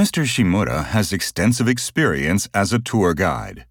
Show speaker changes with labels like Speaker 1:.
Speaker 1: Mr. Shimura has extensive experience as a tour guide.